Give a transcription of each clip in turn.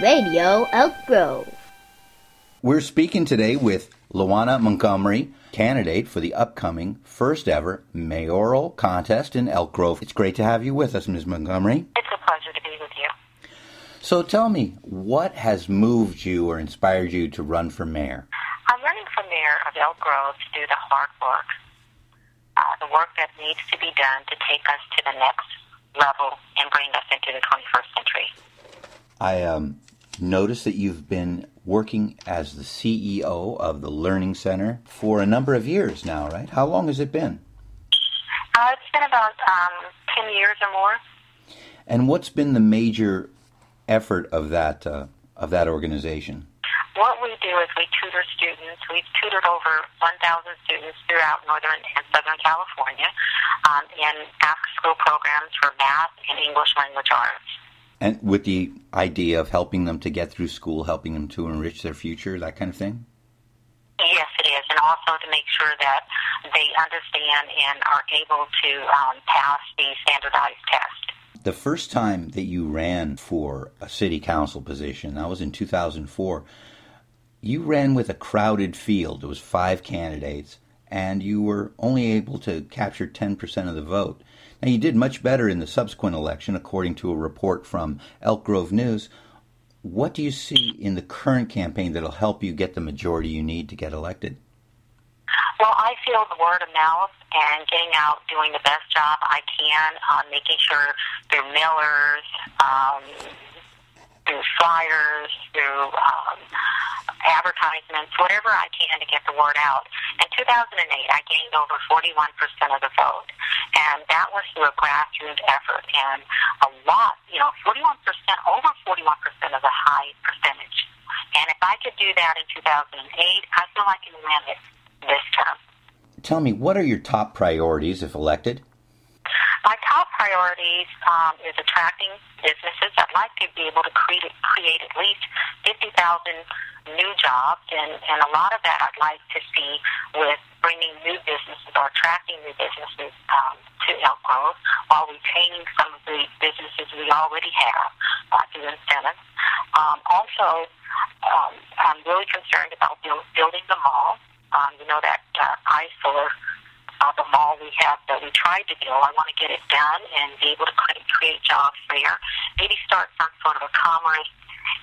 Radio Elk Grove. We're speaking today with Luana Montgomery, candidate for the upcoming first ever mayoral contest in Elk Grove. It's great to have you with us, Ms. Montgomery. It's a pleasure to be with you. So tell me, what has moved you or inspired you to run for mayor? I'm running for mayor of Elk Grove to do the hard work, uh, the work that needs to be done to take us to the next level and bring us into the 21st century. I um, noticed that you've been working as the CEO of the Learning Center for a number of years now, right? How long has it been? Uh, it's been about um, 10 years or more. And what's been the major effort of that uh, of that organization? What we do is we tutor students. We've tutored over 1,000 students throughout Northern and Southern California um, in after-school programs for math and English language arts. And with the idea of helping them to get through school, helping them to enrich their future, that kind of thing? Yes, it is, and also to make sure that they understand and are able to um, pass the standardized test. The first time that you ran for a city council position, that was in 2004, you ran with a crowded field. There was five candidates, and you were only able to capture 10% of the vote. Now, you did much better in the subsequent election, according to a report from Elk Grove News. What do you see in the current campaign that'll help you get the majority you need to get elected? Well, I feel the word of mouth and getting out, doing the best job I can, uh, making sure through mailers, um, through flyers, through um, advertisements, whatever I can to get the word out. In 2008, I gained over 41% of the vote, and that was through a grassroots effort. And a lot, you know, 41%, over 41% is a high percentage. And if I could do that in 2008, I feel I can win it this term. Tell me, what are your top priorities if elected? My top priorities um, is attracting businesses. I'd like to be able to create, create at least 50,000 new jobs, and, and a lot of that I'd like to see with bringing new businesses or attracting new businesses um, to Elk Grove while retaining some of the businesses we already have uh, through incentives. Um, also, um, I'm really concerned about build, building the mall. Um, you know, that uh, eyesore mall we have that we tried to do. I want to get it done and be able to create, create jobs there. Maybe start some sort of a commerce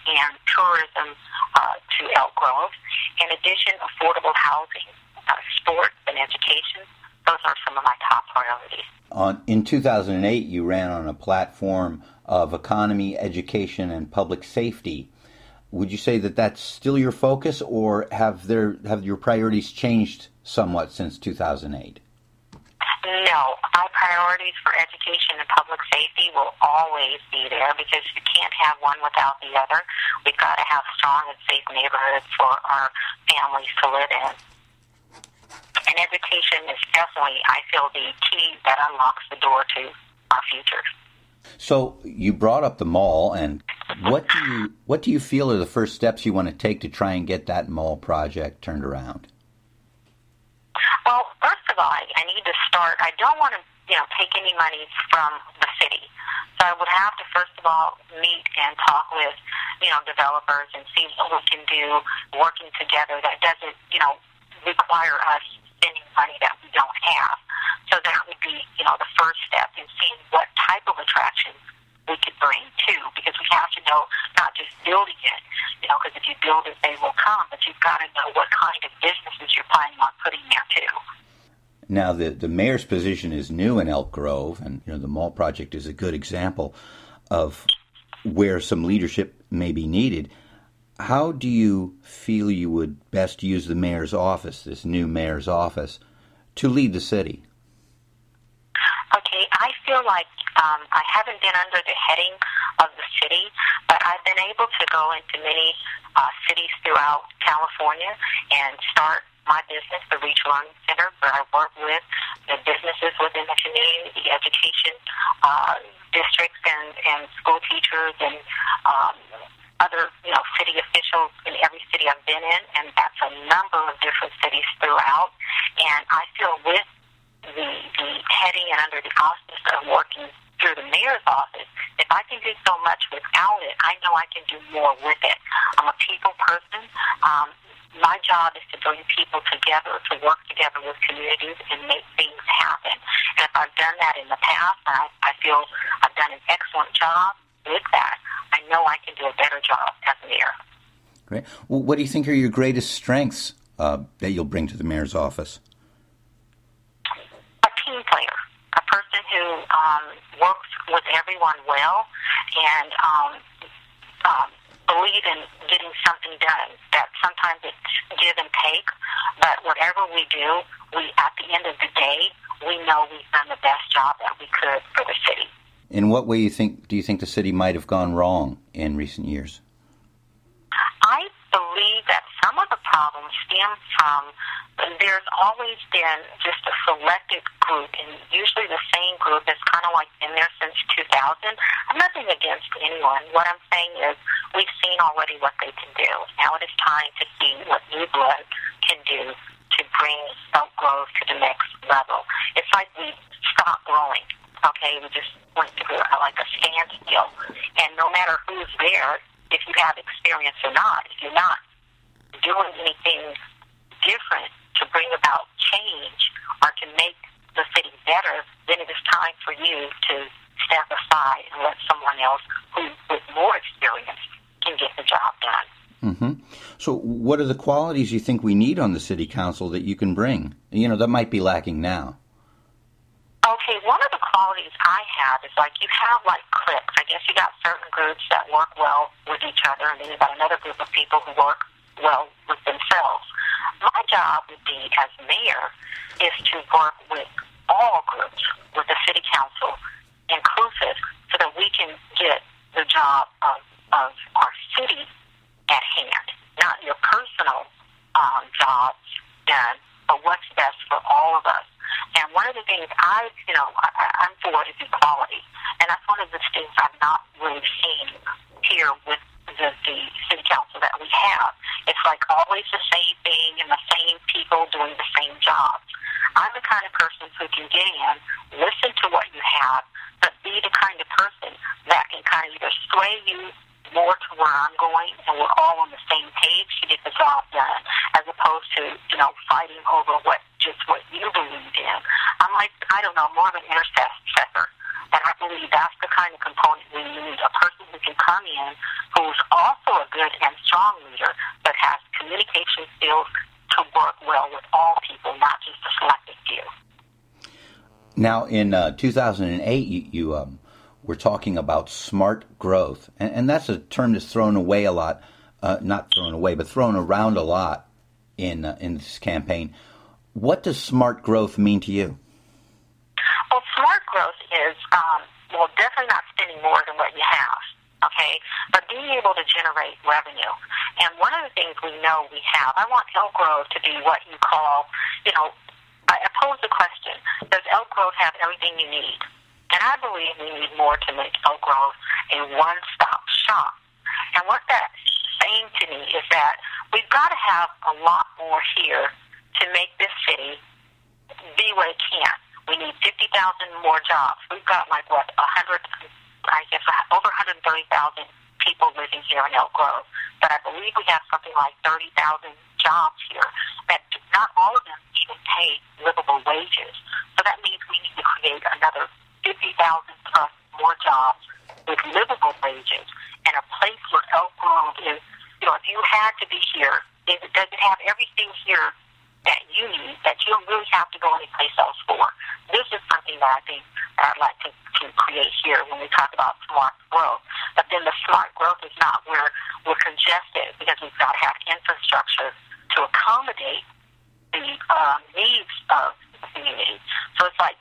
and tourism uh, to Elk Grove. In addition, affordable housing, uh, sports, and education. Those are some of my top priorities. On, in 2008, you ran on a platform of economy, education, and public safety. Would you say that that's still your focus, or have there have your priorities changed somewhat since 2008? No, my priorities for education and public safety will always be there because you can't have one without the other. We've got to have strong and safe neighborhoods for our families to live in. And education is definitely, I feel, the key that unlocks the door to our future. So you brought up the mall, and what do you what do you feel are the first steps you want to take to try and get that mall project turned around? Well, first of all, I, I need to start. I don't want to, you know, take any money from the city. So I would have to first of all meet and talk with, you know, developers and see what we can do working together that doesn't, you know, require us spending money that we don't have. So that would be, you know, the first step in seeing what type of attractions we could bring too, because we have to know not just building it, you know, because if you build it, they will come, but you've got to know what kind of businesses you're planning on putting there too. Now, the, the mayor's position is new in Elk Grove, and you know the mall project is a good example of where some leadership may be needed. How do you feel you would best use the mayor's office, this new mayor's office, to lead the city? Okay, I feel like um, I haven't been under the heading of the city, but I've been able to go into many uh, cities throughout California and start my business, the Reach Learning Center, where I work with the businesses within the community, the education uh, districts, and, and school teachers, and um, other you know city officials in every city I've been in, and that's a number of different cities throughout. And I feel with the, the heading and under the auspice of working through the mayor's office, if I can do so much without it, I know I can do more with it. I'm a people person. Um, my job is to bring people together, to work together with communities and make things happen. And if I've done that in the past, I, I feel I've done an excellent job with that. I know I can do a better job as mayor. Great. Well, what do you think are your greatest strengths uh, that you'll bring to the mayor's office? A team player, a person who um, works with everyone well and um, um, believe in getting something done. Sometimes it's give and take, but whatever we do, we at the end of the day, we know we've done the best job that we could for the city. In what way you think do you think the city might have gone wrong in recent years? I believe that some of the problems stem from there's always been just a selected group, and usually the same group is kind of like been there since 2000. I'm nothing against anyone. What I'm saying is we've seen already what they can do. Now it is time to see what new blood can do to bring Elk Grove to the next level. It's like we stopped growing. Okay, we just went through uh, like a standstill, and no matter who's there, if you have experience or not, if you're not doing anything different to bring about change or to make the city better, then it is time for you to step aside and let someone else who with more experience can get the job done. Mm-hmm. So, what are the qualities you think we need on the city council that you can bring? You know, that might be lacking now. Okay, one of the qualities I have is like you have like cliques. I guess you got certain groups that work well with each other, and then you got another group of people who work well with themselves. My job would be as mayor is to work with all groups, with the city council inclusive, so that we can get the job of, of our city at hand, not your personal um, jobs done, but what's best for all of us. And one of the things I, you know, I, I'm for is equality, and that's one of the things I've not really seen here with the, the city council that we have. It's like always the same thing and the same people doing the same jobs. I'm the kind of person who can get in, listen to what you have, but be the kind of person that can kind of either sway you more to where I'm going and we're all on the same page to get the job done, as opposed to, you know, fighting over what just what you believe in. I'm like, I don't know, more of an intercessor. And I believe that's the kind of component we need a person who can come in who's also a good and strong leader, has communication skills to work well with all people, not just a selected few. Now, in uh, 2008, you, you um, were talking about smart growth, and, and, that's a term that's thrown away a lot, uh, not thrown away, but thrown around a lot in uh, in this campaign. What does smart growth mean to you? Well, smart growth is um, well, definitely not spending more than what you have. Okay, but being able to generate revenue. And one of the things we know we have, I want Elk Grove to be what you call, you know, I pose the question: Does Elk Grove have everything you need? And I believe we need more to make Elk Grove a one-stop shop. And what that's saying to me is that we've got to have a lot more here to make this city be what it can. We need 50,000 more jobs. We've got like what 100, I guess over 130,000 people living here in Elk Grove. But I believe we have something like 30,000 jobs here that not all of them even pay livable wages. So that means we need to create another 50,000 plus more jobs with livable wages and a place where Elk Grove is, you know, if you had to be here, it, does it have everything here that you need that you don't really have to go anyplace else for? This is something that I think that I'd like to, to create here when we talk about smart growth. But then the smart growth is not where we're congested because we've got to have infrastructure to accommodate the um, needs of the community. So it's like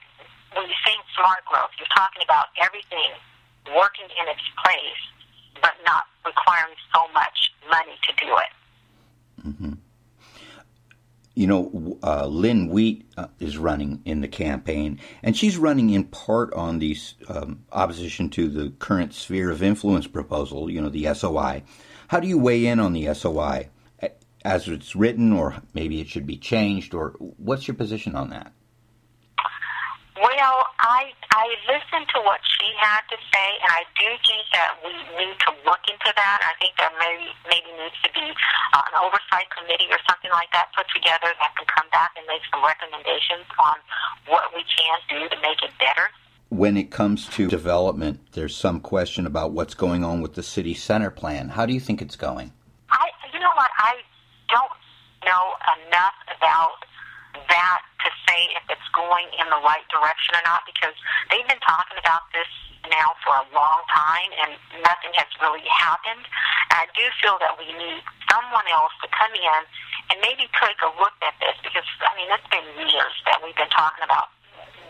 when you're saying smart growth, you're talking about everything working in its place, but not requiring so much money to do it. Mm-hmm. You know, uh, Lynn Wheat uh, is running in the campaign, and she's running in part on the um, opposition to the current sphere of influence proposal, you know, the SOI. How do you weigh in on the SOI as it's written, or maybe it should be changed, or what's your position on that? Well, I I listened to what she had to say, and I do think that we need to look into that. I think there maybe maybe needs to be uh, an oversight committee or something like that put together that can come back and make some recommendations on what we can do to make it better. When it comes to development, there's some question about what's going on with the city center plan. How do you think it's going? I, you know what, I don't know enough about that say if it's going in the right direction or not because they've been talking about this now for a long time and nothing has really happened. I do feel that we need someone else to come in and maybe take a look at this because, I mean, it's been years that we've been talking about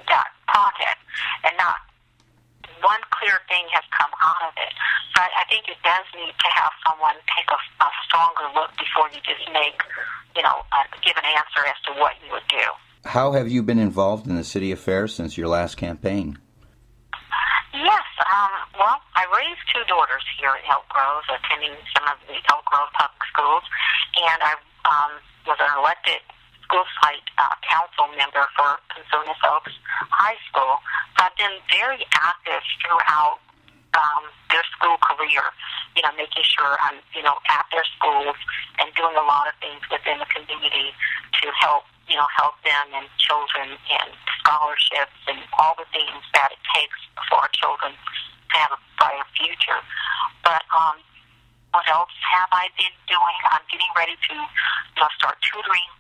that project and not one clear thing has come out of it. But I think it does need to have someone take a, a stronger look before you just make, you know, uh, give an answer as to what you would do. How have you been involved in the city affairs since your last campaign? Yes, um, well, I raised two daughters here in Elk Grove, attending some of the Elk Grove public schools, and I um, was an elected school site uh, council member for Cosumnes Oaks High School. So I've been very active throughout um, their school career, you know, making sure I'm, you know, at their schools and doing a lot of things within the community to help, you know, help them and children and scholarships and all the things that it takes for our children to have a brighter future. But um, what else have I been doing? I'm getting ready to you know, start tutoring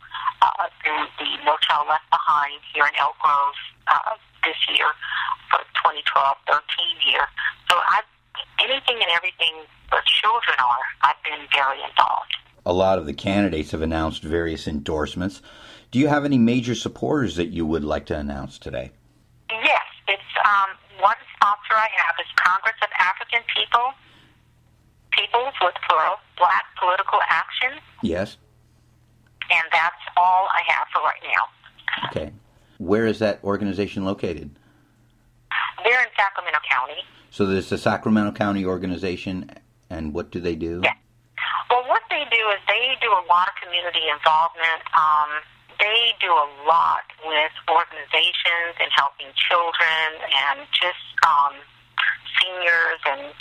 uh, through the No Child Left Behind here in Elk Grove uh, this year for 2012-13 year. So I've anything and everything where children are, I've been very involved. A lot of the candidates have announced various endorsements. Do you have any major supporters that you would like to announce today? Yes, it's um, one sponsor I have is Congress of African People, Peoples with plural, Black Political Action. Yes. And that's all I have for right now. Okay. Where is that organization located? They're in Sacramento County. So there's the Sacramento County organization, and what do they do? Yeah. Well, what they do is they do a lot of community involvement. Um, do a lot with organizations and helping children and just um, seniors and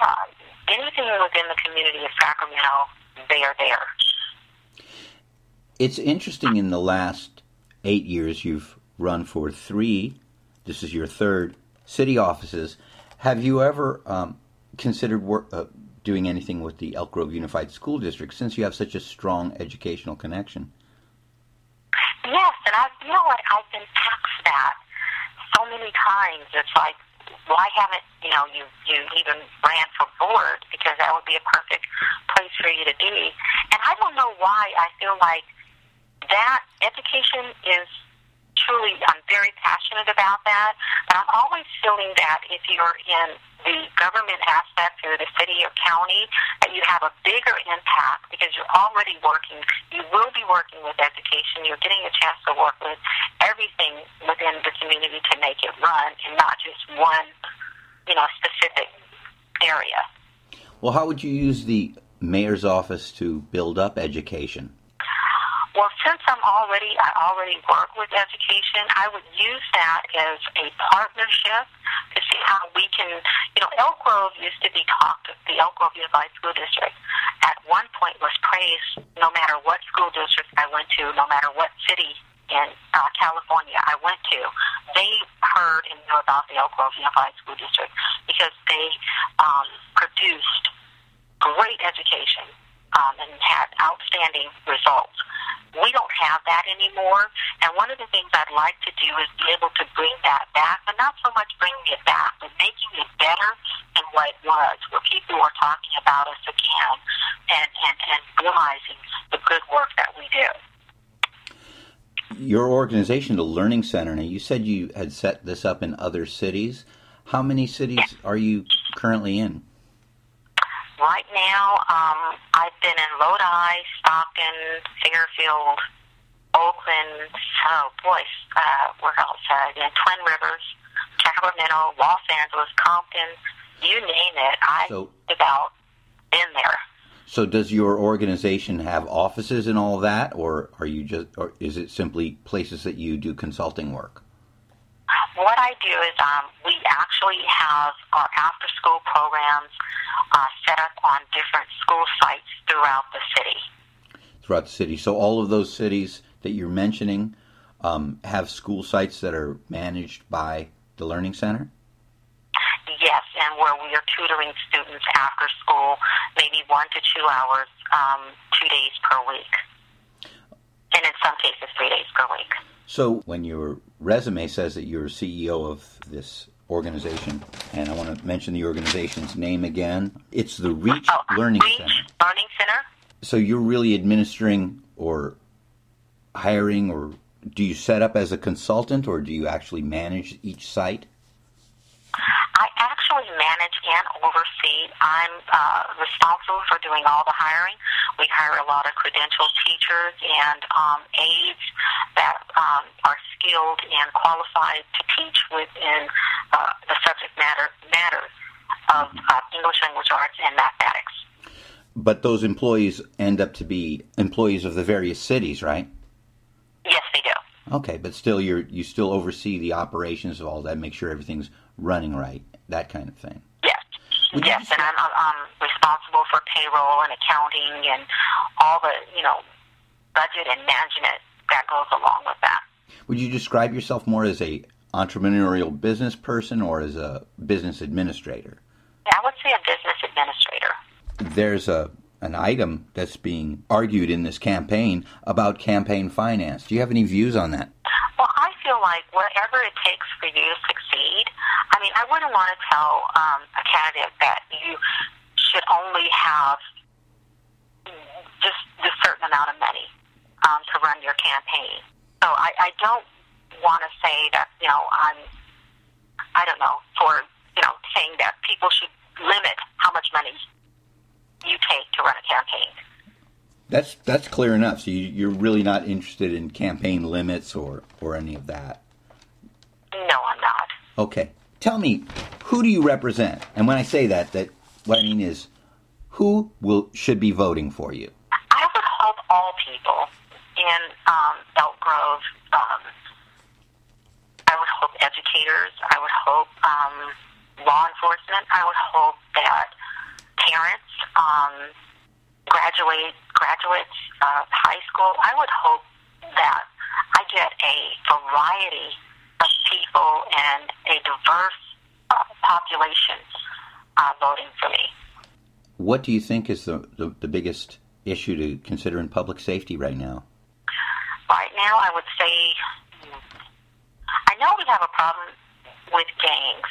uh, anything within the community of Sacramento. They are there. It's interesting in the last eight years you've run for three, this is your third, city offices. Have you ever um, considered work, uh, doing anything with the Elk Grove Unified School District since you have such a strong educational connection? Yes, and I, know what, I've been asked that so many times. It's like, why haven't you know you you even ran for board because that would be a perfect place for you to be. And I don't know why I feel like that education is truly, I'm very passionate about that. But I'm always feeling that if you're in the government aspect or the city or county, that you have a bigger impact because you're already working. You will be working with education. You're getting a chance to work with everything within the community to make it run and not just one, you know, specific area. Well, how would you use the mayor's office to build up education? Well, since I'm already, I already work with education, I would use that as a partnership to see how we can, you know, Elk Grove used to be talked, the Elk Grove Unified School District. At one point was praised no matter what school district I went to, no matter what city in uh, California I went to, they heard and knew about the Elk Grove Unified School District because they um, produced great education um, and had outstanding results. We don't have that anymore. And one of the things I'd like to do is be able to bring that back, but not so much bringing it back, but making it better than what it was, where people are talking about us again and, and, and realizing the good work that we do. Your organization, the Learning Center, now you said you had set this up in other cities. How many cities are you currently in? Right now, um, I've been in Lodi, Stockton, Fairfield, Oakland. Oh boy, uh, where else? Uh, in Twin Rivers, Sacramento, Los Angeles, Compton. You name it, I've So- about been there. So, does your organization have offices and all that, or are you just, or is it simply places that you do consulting work? What I do is um, we actually have our after school programs uh, set up on different school sites throughout the city. Throughout the city. So all of those cities that you're mentioning um, have school sites that are managed by the Learning Center? Yes, and where we are tutoring students after school, maybe one to two hours, um, two days per week. And in some cases, three days per week. So when your resume says that you're CEO of this organization, and I want to mention the organization's name again, it's the Reach oh, Learning Reach Center. Learning Center. So you're really administering or hiring, or do you set up as a consultant, or do you actually manage each site? I actually manage and oversee. I'm uh, responsible for doing all the hiring. We hire a lot of credentialed teachers and um, aides that um, are skilled and qualified to teach within uh, the subject matter matters of uh, English language arts and mathematics. But those employees end up to be employees of the various cities, right? Yes, they do. Okay, but still, you you still oversee the operations of all that, make sure everything's running right, that kind of thing. Yes. Would you yes, and I'm, I'm responsible for payroll and accounting and all the, you know, budget and management that goes along with that. Would you describe yourself more as a entrepreneurial business person or as a business administrator? I would say a business administrator. There's a an item that's being argued in this campaign about campaign finance. Do you have any views on that? Well, like whatever it takes for you to succeed, I mean, I wouldn't want to tell um, a candidate that you should only have just a certain amount of money um, to run your campaign. So I, I don't want to say that, you know, I'm, I don't know, for, you know, saying that people should limit how much money you take to run a campaign. That's that's clear enough. So you, you're really not interested in campaign limits or or any of that. No, I'm not. Okay. Tell me, who do you represent? And when I say that, that what I mean is, who will should be voting for you? I would hope all people in um, Elk Grove. Um, I would hope educators. I would hope um, law enforcement. I would hope that parents, um, graduate graduates, uh, high school. I would hope that I get a variety of people and a diverse uh, population uh, voting for me. What do you think is the, the, the biggest issue to consider in public safety right now? Right now, I would say I know we have a problem with gangs,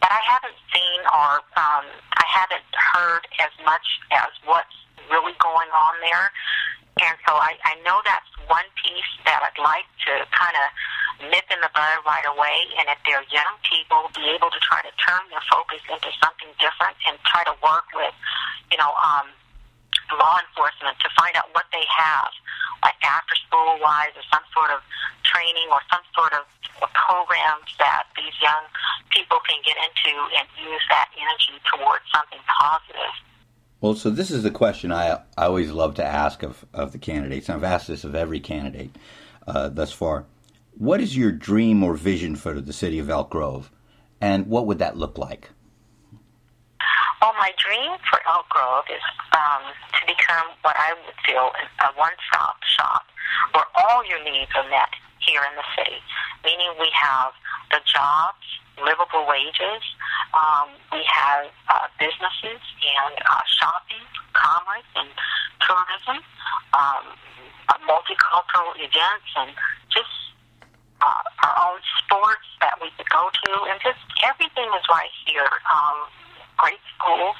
but I haven't seen or um, I haven't heard as much as what's really going on there. And so I, I know that's one piece that I'd like to kind of nip in the bud right away. And if they're young people, be able to try to turn their focus into something different and try to work with, you know, um, law enforcement to find out what they have, like after school wise or some sort of training or some sort of programs that these young people can get into and use that energy towards something positive. Well, so this is the question I, I always love to ask of, of the candidates. And I've asked this of every candidate uh, thus far. What is your dream or vision for the city of Elk Grove, and what would that look like? Well, my dream for Elk Grove is um, to become what I would feel a one-stop shop where all your needs are met here in the city, meaning we have the jobs, livable wages, um, we have uh, businesses and uh, shopping, commerce, and tourism, um, uh, multicultural events, and just uh, our own sports that we could go to, and just everything is right here. Um, great schools.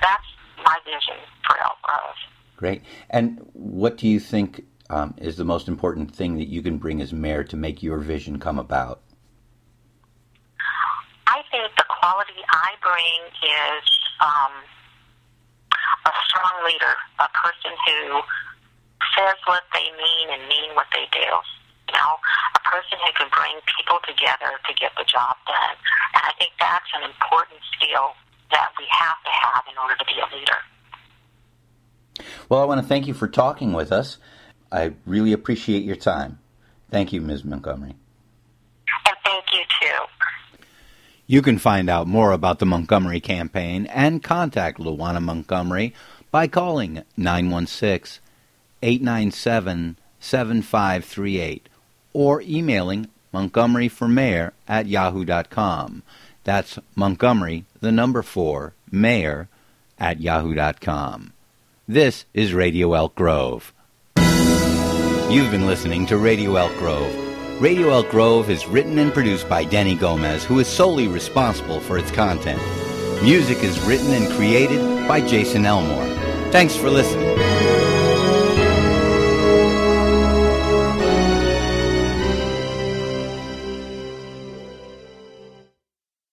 That's my vision for Elk Grove. Great. And what do you think um, is the most important thing that you can bring as mayor to make your vision come about? I think the quality I bring is um, a strong leader, a person who says what they mean and mean what they do. You know, a person who can bring people together to get the job done. And I think that's an important skill that we have to have in order to be a leader. Well, I want to thank you for talking with us. I really appreciate your time. Thank you, Ms. Montgomery. And thank you, too. You can find out more about the Montgomery campaign and contact Luana Montgomery by calling 916 897 7538 or emailing Montgomery for Mayor at yahoo.com. That's Montgomery, the number four, mayor at yahoo.com. This is Radio Elk Grove. You've been listening to Radio Elk Grove. Radio Elk Grove is written and produced by Denny Gomez, who is solely responsible for its content. Music is written and created by Jason Elmore. Thanks for listening.